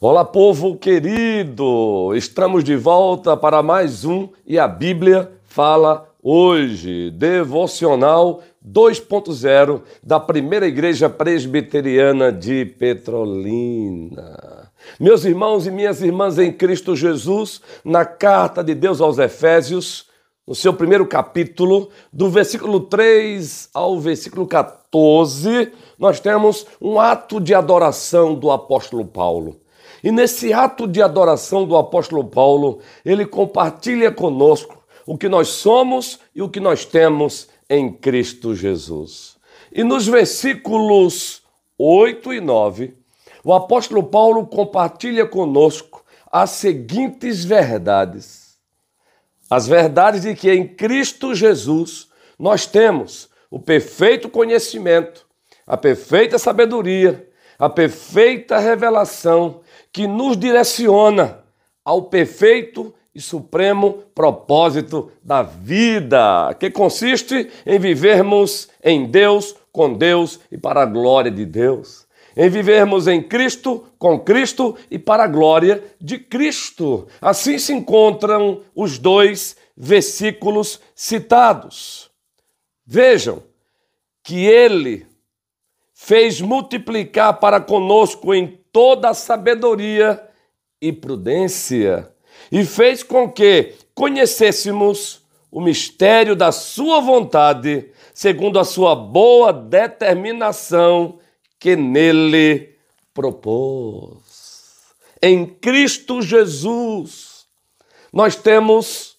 Olá, povo querido! Estamos de volta para mais um e a Bíblia fala hoje, devocional 2.0 da Primeira Igreja Presbiteriana de Petrolina. Meus irmãos e minhas irmãs em Cristo Jesus, na carta de Deus aos Efésios, no seu primeiro capítulo, do versículo 3 ao versículo 14, nós temos um ato de adoração do apóstolo Paulo. E nesse ato de adoração do apóstolo Paulo, ele compartilha conosco o que nós somos e o que nós temos em Cristo Jesus. E nos versículos 8 e 9, o apóstolo Paulo compartilha conosco as seguintes verdades. As verdades de que em Cristo Jesus nós temos o perfeito conhecimento, a perfeita sabedoria, a perfeita revelação que nos direciona ao perfeito e supremo propósito da vida, que consiste em vivermos em Deus, com Deus e para a glória de Deus. Em vivermos em Cristo, com Cristo e para a glória de Cristo. Assim se encontram os dois versículos citados. Vejam que ele fez multiplicar para conosco em toda a sabedoria e prudência, e fez com que conhecêssemos o mistério da Sua vontade, segundo a Sua boa determinação que nele propôs. Em Cristo Jesus, nós temos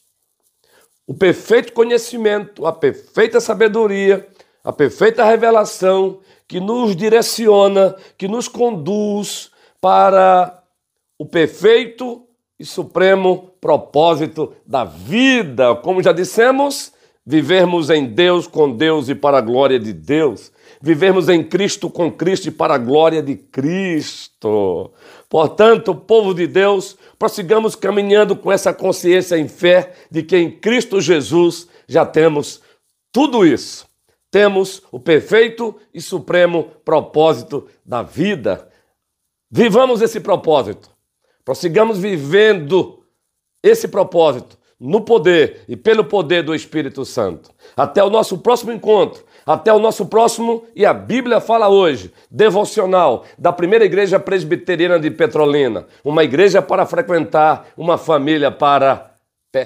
o perfeito conhecimento, a perfeita sabedoria, a perfeita revelação que nos direciona, que nos conduz para o perfeito e supremo propósito da vida. Como já dissemos, vivermos em Deus, com Deus e para a glória de Deus. Vivermos em Cristo, com Cristo e para a glória de Cristo. Portanto, povo de Deus, prossigamos caminhando com essa consciência em fé de que em Cristo Jesus já temos tudo isso temos o perfeito e supremo propósito da vida. Vivamos esse propósito. Prossigamos vivendo esse propósito no poder e pelo poder do Espírito Santo. Até o nosso próximo encontro, até o nosso próximo e a Bíblia fala hoje, devocional da Primeira Igreja Presbiteriana de Petrolina, uma igreja para frequentar, uma família para